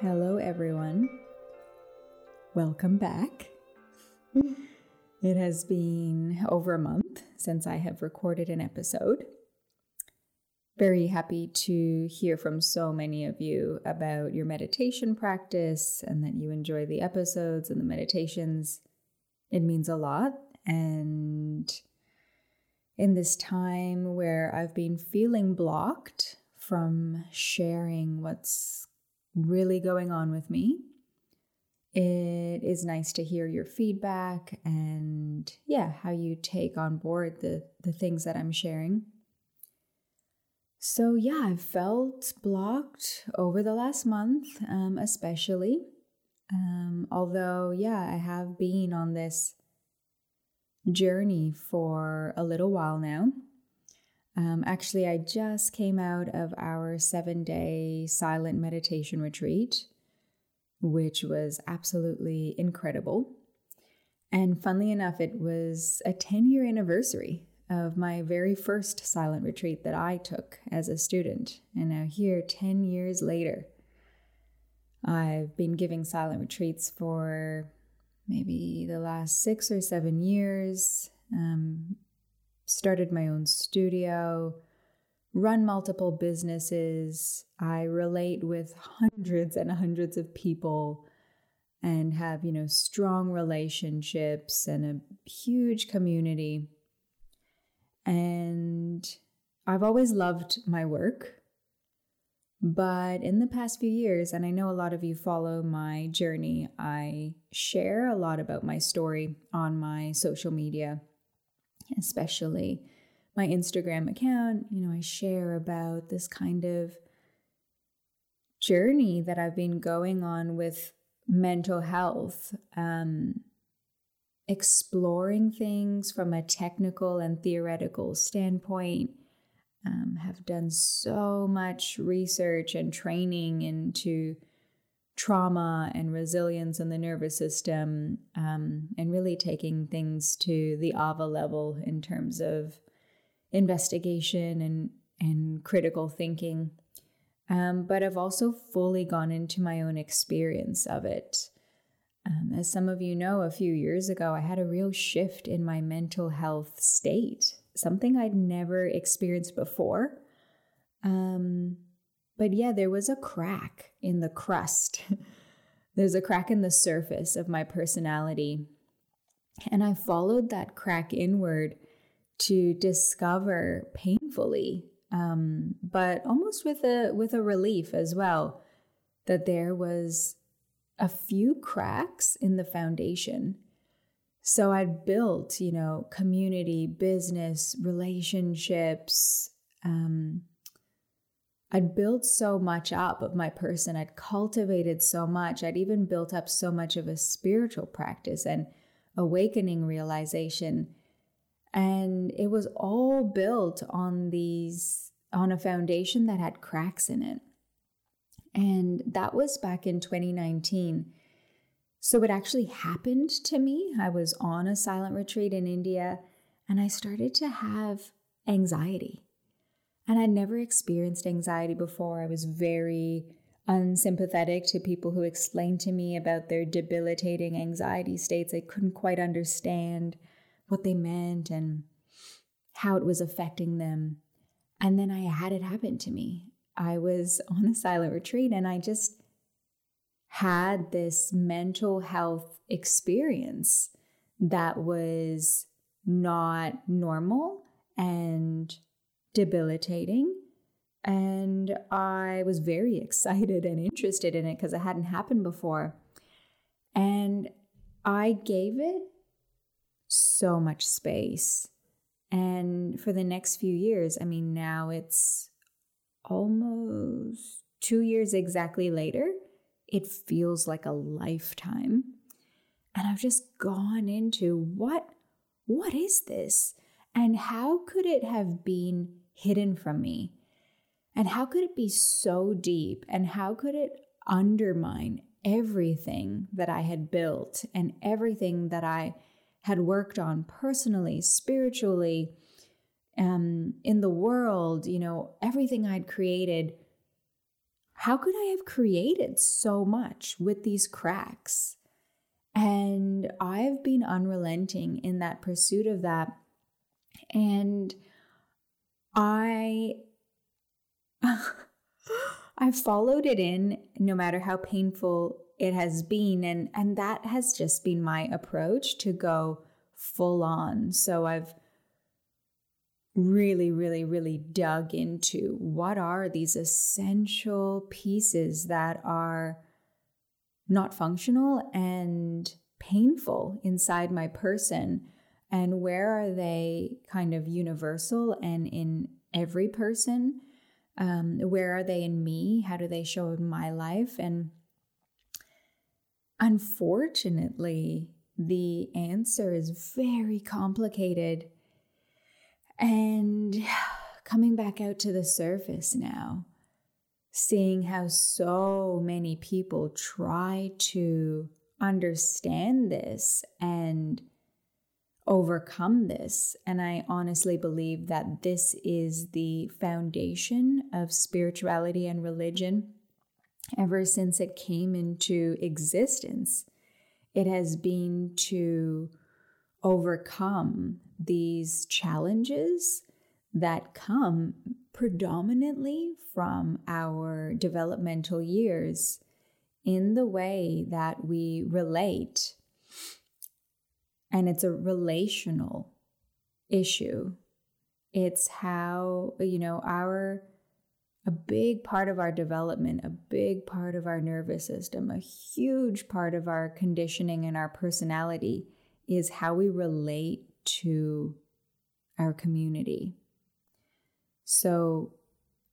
Hello, everyone. Welcome back. It has been over a month since I have recorded an episode. Very happy to hear from so many of you about your meditation practice and that you enjoy the episodes and the meditations. It means a lot. And in this time where I've been feeling blocked from sharing what's really going on with me. It is nice to hear your feedback and yeah, how you take on board the the things that I'm sharing. So yeah, I've felt blocked over the last month, um, especially. Um, although yeah, I have been on this journey for a little while now. Um, actually, I just came out of our seven day silent meditation retreat, which was absolutely incredible. And funnily enough, it was a 10 year anniversary of my very first silent retreat that I took as a student. And now, here, 10 years later, I've been giving silent retreats for maybe the last six or seven years. Um, started my own studio, run multiple businesses. I relate with hundreds and hundreds of people and have, you know, strong relationships and a huge community. And I've always loved my work. But in the past few years, and I know a lot of you follow my journey, I share a lot about my story on my social media especially my Instagram account, you know, I share about this kind of journey that I've been going on with mental health, um, exploring things from a technical and theoretical standpoint. Um, have done so much research and training into trauma and resilience in the nervous system, um, and really taking things to the AVA level in terms of investigation and, and critical thinking. Um, but I've also fully gone into my own experience of it. Um, as some of you know, a few years ago, I had a real shift in my mental health state, something I'd never experienced before. Um, but yeah, there was a crack in the crust. There's a crack in the surface of my personality. And I followed that crack inward to discover painfully, um, but almost with a with a relief as well, that there was a few cracks in the foundation. So I'd built, you know, community, business, relationships, um, I'd built so much up of my person. I'd cultivated so much. I'd even built up so much of a spiritual practice and awakening realization. And it was all built on these, on a foundation that had cracks in it. And that was back in 2019. So it actually happened to me. I was on a silent retreat in India and I started to have anxiety. And I'd never experienced anxiety before. I was very unsympathetic to people who explained to me about their debilitating anxiety states. I couldn't quite understand what they meant and how it was affecting them. And then I had it happen to me. I was on a silent retreat and I just had this mental health experience that was not normal and debilitating. And I was very excited and interested in it because it hadn't happened before. And I gave it so much space. And for the next few years, I mean, now it's almost two years exactly later, it feels like a lifetime. And I've just gone into what what is this? And how could it have been hidden from me? And how could it be so deep? And how could it undermine everything that I had built and everything that I had worked on personally, spiritually, um, in the world, you know, everything I'd created? how could I have created so much with these cracks? And I've been unrelenting in that pursuit of that. And I I followed it in no matter how painful it has been and and that has just been my approach to go full on. So I've really really really dug into what are these essential pieces that are not functional and painful inside my person and where are they kind of universal and in every person? Um, where are they in me? How do they show in my life? And unfortunately the answer is very complicated. And coming back out to the surface now seeing how so many people try to understand this and overcome this. And I honestly believe that this is the foundation of spirituality and religion ever since it came into existence. It has been to overcome these challenges that come predominantly from our developmental years in the way that we relate. And it's a relational issue. It's how, you know, our, a big part of our development, a big part of our nervous system, a huge part of our conditioning and our personality is how we relate to our community. So,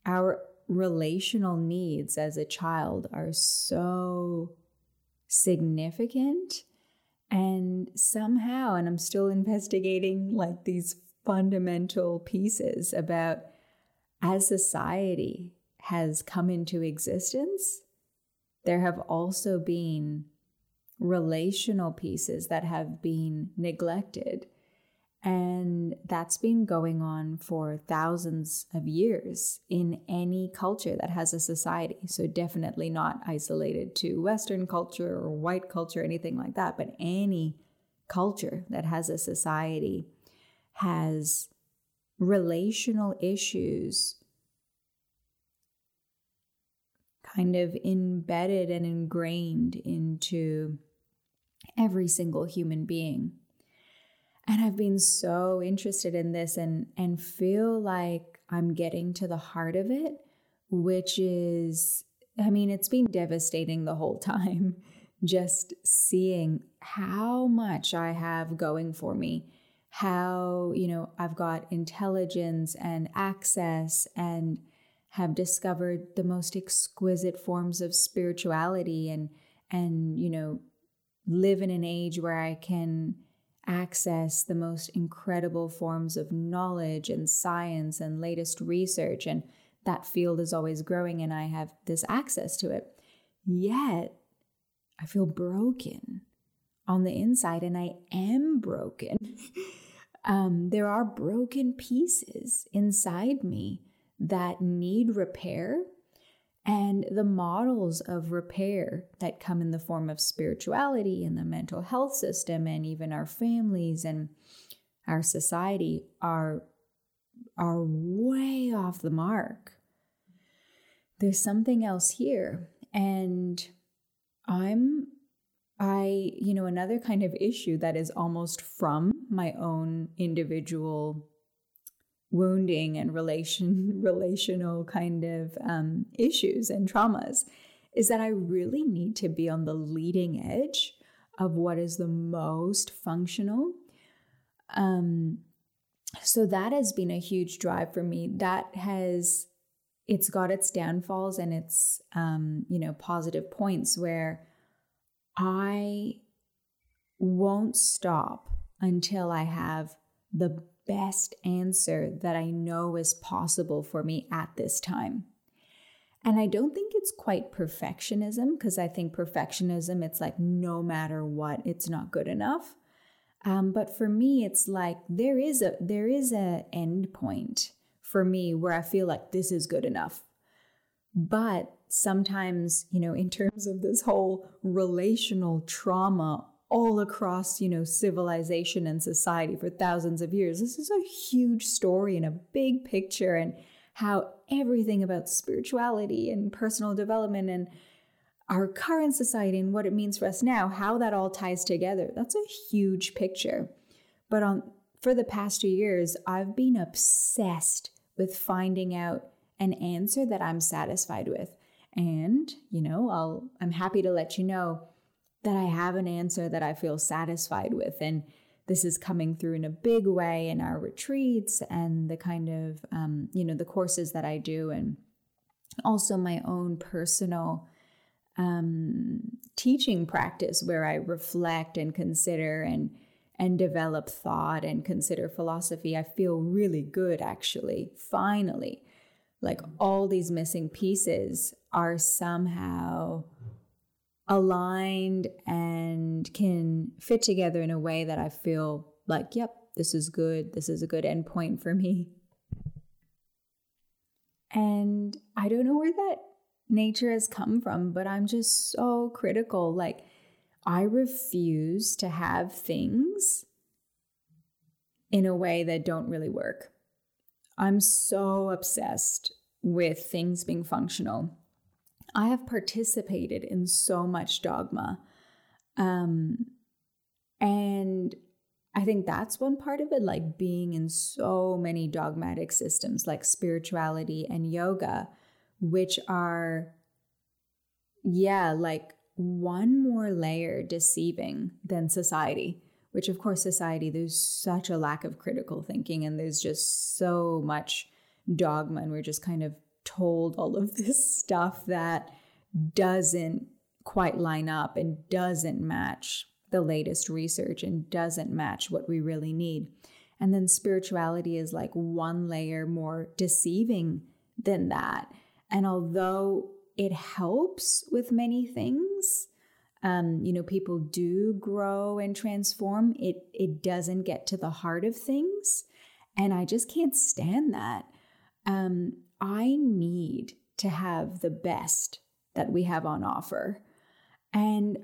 our relational needs as a child are so significant. And somehow, and I'm still investigating like these fundamental pieces about as society has come into existence, there have also been relational pieces that have been neglected and that's been going on for thousands of years in any culture that has a society. So, definitely not isolated to Western culture or white culture, anything like that, but any culture that has a society has relational issues kind of embedded and ingrained into every single human being and I've been so interested in this and and feel like I'm getting to the heart of it, which is I mean, it's been devastating the whole time just seeing how much I have going for me. How, you know, I've got intelligence and access and have discovered the most exquisite forms of spirituality and and you know live in an age where I can access the most incredible forms of knowledge and science and latest research. And that field is always growing, and I have this access to it. Yet, I feel broken on the inside, and I am broken. um, there are broken pieces inside me that need repair and the models of repair that come in the form of spirituality and the mental health system and even our families and our society are are way off the mark. There's something else here and I'm I, you know, another kind of issue that is almost from my own individual wounding and relation relational kind of um, issues and traumas is that I really need to be on the leading edge of what is the most functional. Um, so that has been a huge drive for me. That has it's got its downfalls and its um, you know positive points where I won't stop until I have the best answer that I know is possible for me at this time. And I don't think it's quite perfectionism because I think perfectionism, it's like no matter what, it's not good enough. Um, but for me, it's like there is a there is a end point for me where I feel like this is good enough. But sometimes, you know, in terms of this whole relational trauma all across, you know, civilization and society for thousands of years, this is a huge story and a big picture and how everything about spirituality and personal development and our current society and what it means for us now, how that all ties together. That's a huge picture. But on for the past two years, I've been obsessed with finding out an answer that I'm satisfied with. And, you know, I'll I'm happy to let you know that I have an answer that I feel satisfied with. And this is coming through in a big way in our retreats and the kind of, um, you know, the courses that I do, and also my own personal um, teaching practice where I reflect and consider and and develop thought and consider philosophy. I feel really good actually. Finally, like all these missing pieces are somehow aligned and can fit together in a way that I feel like, yep, this is good. This is a good endpoint for me. And I don't know where that nature has come from, but I'm just so critical. Like, I refuse to have things in a way that don't really work. I'm so obsessed with things being functional I have participated in so much dogma. Um, and I think that's one part of it, like being in so many dogmatic systems like spirituality and yoga, which are, yeah, like one more layer deceiving than society, which, of course, society, there's such a lack of critical thinking and there's just so much dogma, and we're just kind of told all of this stuff that doesn't quite line up and doesn't match the latest research and doesn't match what we really need. And then spirituality is like one layer more deceiving than that. And although it helps with many things, um, you know, people do grow and transform. It it doesn't get to the heart of things, and I just can't stand that. Um, I need to have the best that we have on offer. And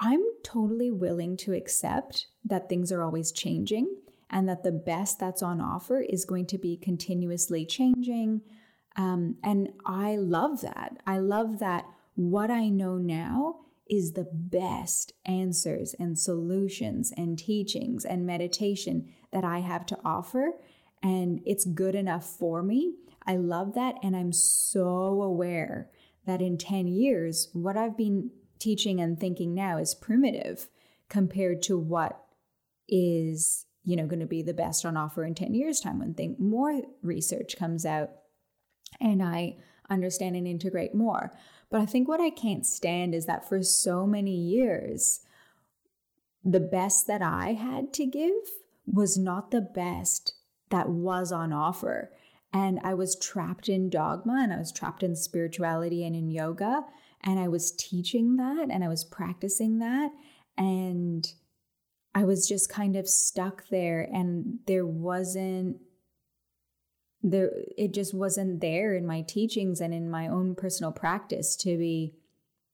I'm totally willing to accept that things are always changing and that the best that's on offer is going to be continuously changing. Um, and I love that. I love that what I know now is the best answers and solutions and teachings and meditation that I have to offer. And it's good enough for me. I love that. And I'm so aware that in 10 years, what I've been teaching and thinking now is primitive compared to what is you know going to be the best on offer in 10 years time when think more research comes out and i understand and integrate more but i think what i can't stand is that for so many years the best that i had to give was not the best that was on offer and I was trapped in dogma and I was trapped in spirituality and in yoga. And I was teaching that and I was practicing that. And I was just kind of stuck there. And there wasn't, there, it just wasn't there in my teachings and in my own personal practice to be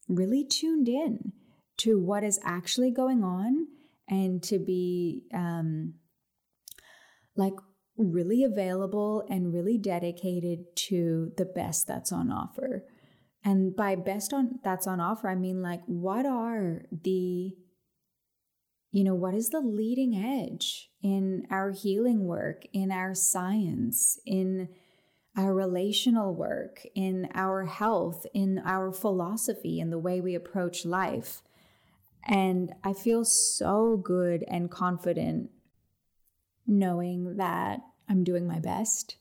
really tuned in to what is actually going on and to be um, like really available and really dedicated to the best that's on offer. And by best on that's on offer, I mean like what are the you know, what is the leading edge in our healing work, in our science, in our relational work, in our health, in our philosophy, in the way we approach life. And I feel so good and confident knowing that I'm doing my best.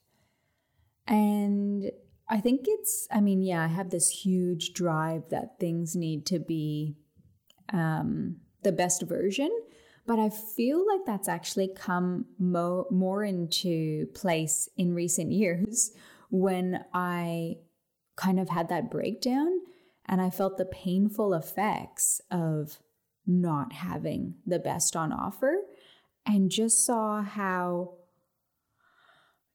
And I think it's, I mean, yeah, I have this huge drive that things need to be um, the best version, but I feel like that's actually come mo- more into place in recent years when I kind of had that breakdown and I felt the painful effects of not having the best on offer and just saw how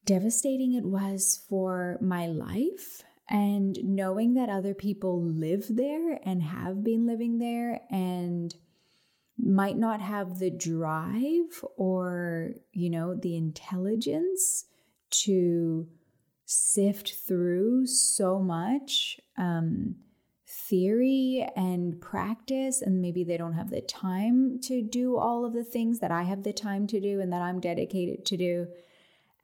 devastating it was for my life And knowing that other people live there and have been living there and might not have the drive or, you know, the intelligence to sift through so much um, theory and practice, and maybe they don't have the time to do all of the things that I have the time to do and that I'm dedicated to do.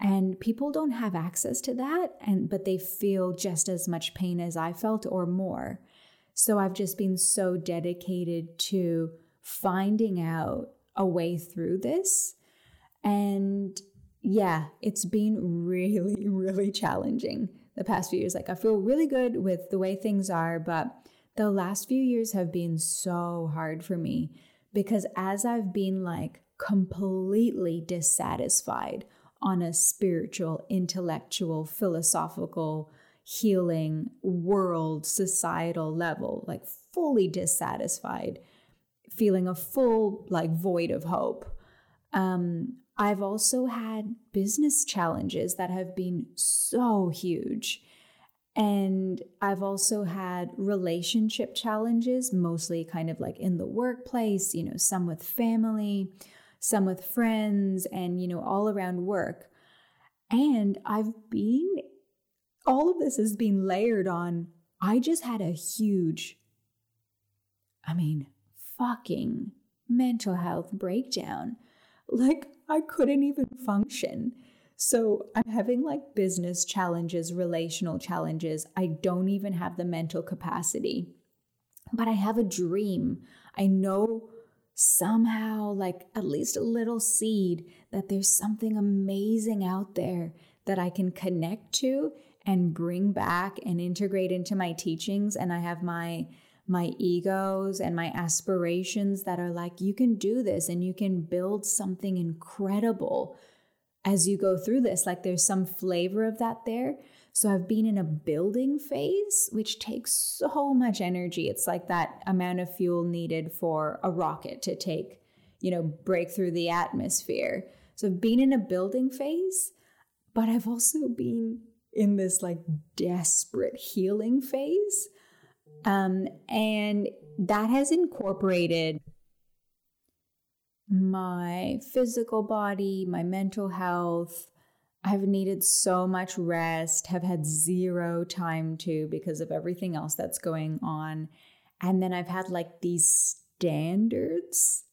And people don't have access to that, and but they feel just as much pain as I felt or more. So I've just been so dedicated to finding out a way through this. And yeah, it's been really, really challenging the past few years. Like, I feel really good with the way things are, but the last few years have been so hard for me because as I've been like completely dissatisfied on a spiritual, intellectual, philosophical, healing, world, societal level, like fully dissatisfied feeling a full like void of hope. Um, I've also had business challenges that have been so huge. And I've also had relationship challenges, mostly kind of like in the workplace, you know, some with family, some with friends, and, you know, all around work. And I've been, all of this has been layered on. I just had a huge, I mean, fucking mental health breakdown. Like, I couldn't even function. So, I'm having like business challenges, relational challenges. I don't even have the mental capacity, but I have a dream. I know somehow, like at least a little seed, that there's something amazing out there that I can connect to and bring back and integrate into my teachings. And I have my my egos and my aspirations that are like, you can do this and you can build something incredible as you go through this. Like there's some flavor of that there. So I've been in a building phase, which takes so much energy. It's like that amount of fuel needed for a rocket to take, you know, break through the atmosphere. So I've been in a building phase, but I've also been in this like desperate healing phase um, and that has incorporated my physical body, my mental health. I've needed so much rest, have had zero time to because of everything else that's going on. And then I've had like these standards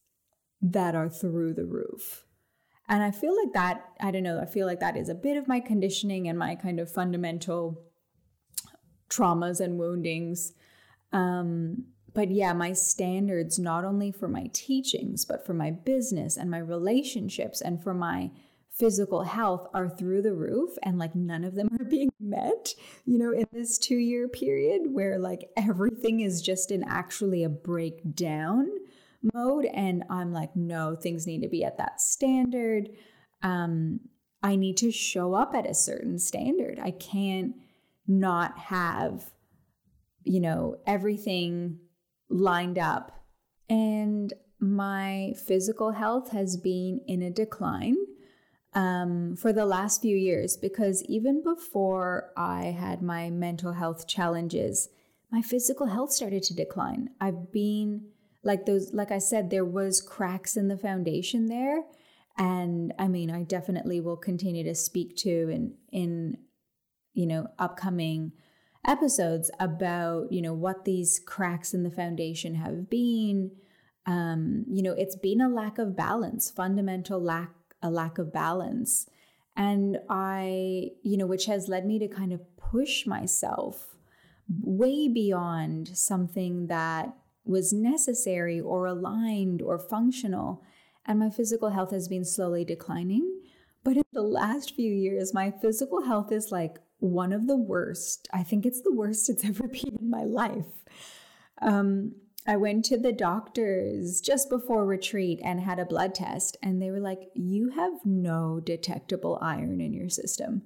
that are through the roof. And I feel like that, I don't know, I feel like that is a bit of my conditioning and my kind of fundamental traumas and woundings um, but yeah, my standards, not only for my teachings, but for my business and my relationships and for my physical health are through the roof and like none of them are being met, you know, in this two year period where like everything is just in actually a breakdown mode. And I'm like, no, things need to be at that standard. Um, I need to show up at a certain standard. I can't not have you know, everything lined up. And my physical health has been in a decline um, for the last few years because even before I had my mental health challenges, my physical health started to decline. I've been like those, like I said, there was cracks in the foundation there. And I mean, I definitely will continue to speak to in in you know upcoming episodes about you know what these cracks in the foundation have been. Um, you know it's been a lack of balance fundamental lack a lack of balance. And i you know which has led me to kind of push myself way beyond something that was necessary or aligned or functional. And my physical health has been slowly declining. But in the last few years my physical health is like one of the worst. I think it's the worst it's ever been in my life. Um, I went to the doctors just before retreat and had a blood test, and they were like, You have no detectable iron in your system.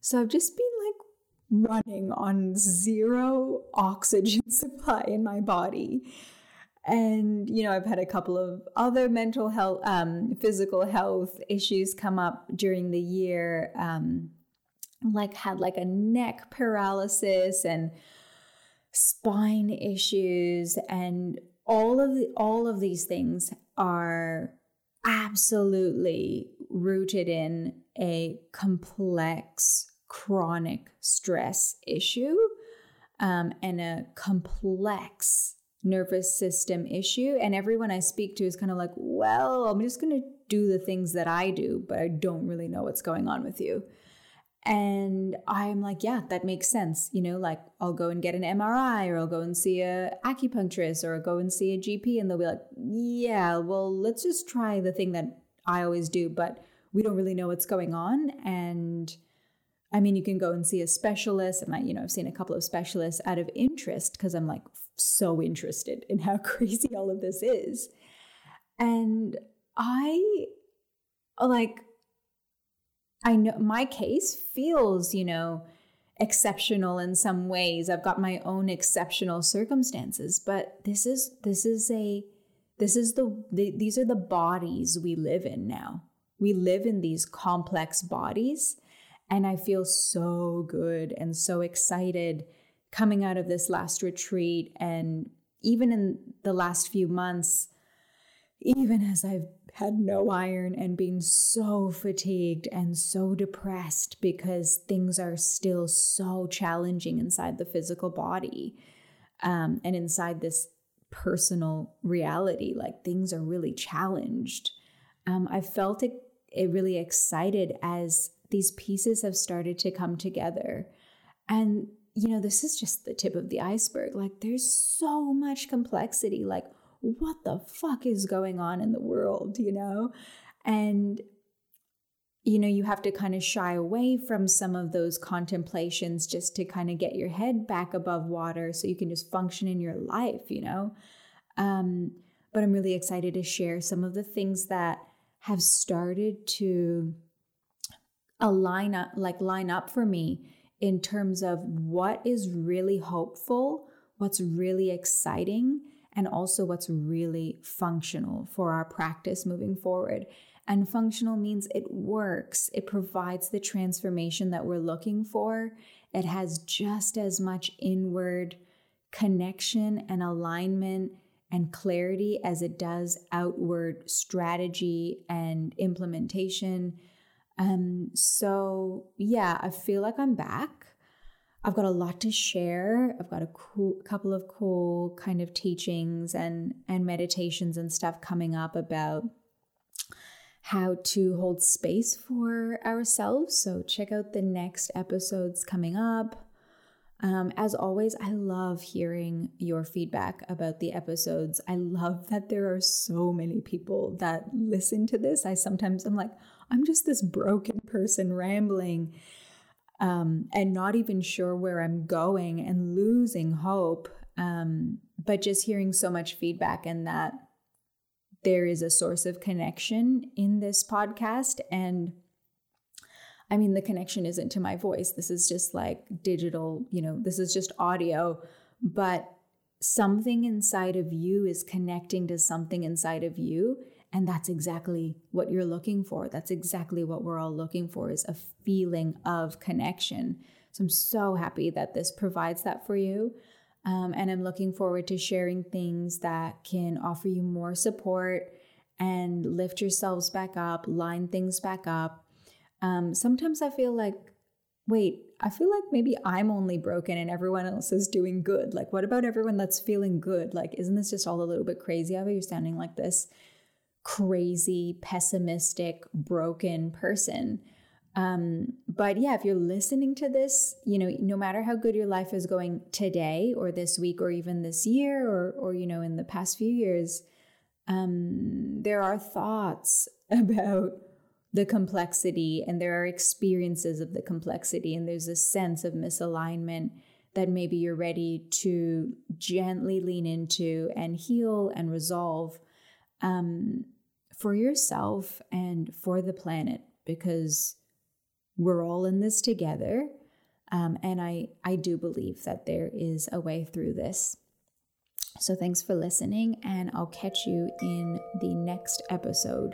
So I've just been like running on zero oxygen supply in my body. And, you know, I've had a couple of other mental health, um, physical health issues come up during the year. Um, like had like a neck paralysis and spine issues and all of the, all of these things are absolutely rooted in a complex chronic stress issue um, and a complex nervous system issue. And everyone I speak to is kind of like, well, I'm just going to do the things that I do, but I don't really know what's going on with you. And I'm like, yeah, that makes sense. You know, like I'll go and get an MRI or I'll go and see a acupuncturist or I'll go and see a GP and they'll be like, yeah, well, let's just try the thing that I always do, but we don't really know what's going on. And I mean, you can go and see a specialist. And I, you know, I've seen a couple of specialists out of interest because I'm like so interested in how crazy all of this is. And I like I know my case feels, you know, exceptional in some ways. I've got my own exceptional circumstances, but this is this is a this is the, the these are the bodies we live in now. We live in these complex bodies and I feel so good and so excited coming out of this last retreat and even in the last few months even as I've had no iron and been so fatigued and so depressed because things are still so challenging inside the physical body um, and inside this personal reality. Like things are really challenged. Um, I felt it, it really excited as these pieces have started to come together. And, you know, this is just the tip of the iceberg. Like there's so much complexity. Like, what the fuck is going on in the world, you know? And, you know, you have to kind of shy away from some of those contemplations just to kind of get your head back above water so you can just function in your life, you know? Um, but I'm really excited to share some of the things that have started to align up, like line up for me in terms of what is really hopeful, what's really exciting, and also what's really functional for our practice moving forward. And functional means it works, it provides the transformation that we're looking for. It has just as much inward connection and alignment and clarity as it does outward strategy and implementation. Um, so, yeah, I feel like I'm back. I've got a lot to share. I've got a cool, couple of cool kind of teachings and and meditations and stuff coming up about how to hold space for ourselves. So check out the next episodes coming up. Um, as always, I love hearing your feedback about the episodes. I love that there are so many people that listen to this. I sometimes I'm like, I'm just this broken person rambling um, and not even sure where I'm going and losing hope. Um, but just hearing so much feedback and that there is a source of connection in this podcast. And I mean, the connection isn't to my voice. This is just like digital, you know, this is just audio, but something inside of you is connecting to something inside of you and that's exactly what you're looking for. That's exactly what we're all looking for is a feeling of connection. So I'm so happy that this provides that for you. Um, and I'm looking forward to sharing things that can offer you more support and lift yourselves back up, line things back up. Um, sometimes I feel like, wait, I feel like maybe I'm only broken and everyone else is doing good. Like, what about everyone that's feeling good? Like, isn't this just all a little bit crazy? How are you sounding like this? Crazy, pessimistic, broken person. Um, but yeah, if you're listening to this, you know, no matter how good your life is going today or this week or even this year or or you know in the past few years, um, there are thoughts about the complexity and there are experiences of the complexity and there's a sense of misalignment that maybe you're ready to gently lean into and heal and resolve um, for yourself and for the planet because we're all in this together. Um, and I, I do believe that there is a way through this. So thanks for listening, and I'll catch you in the next episode.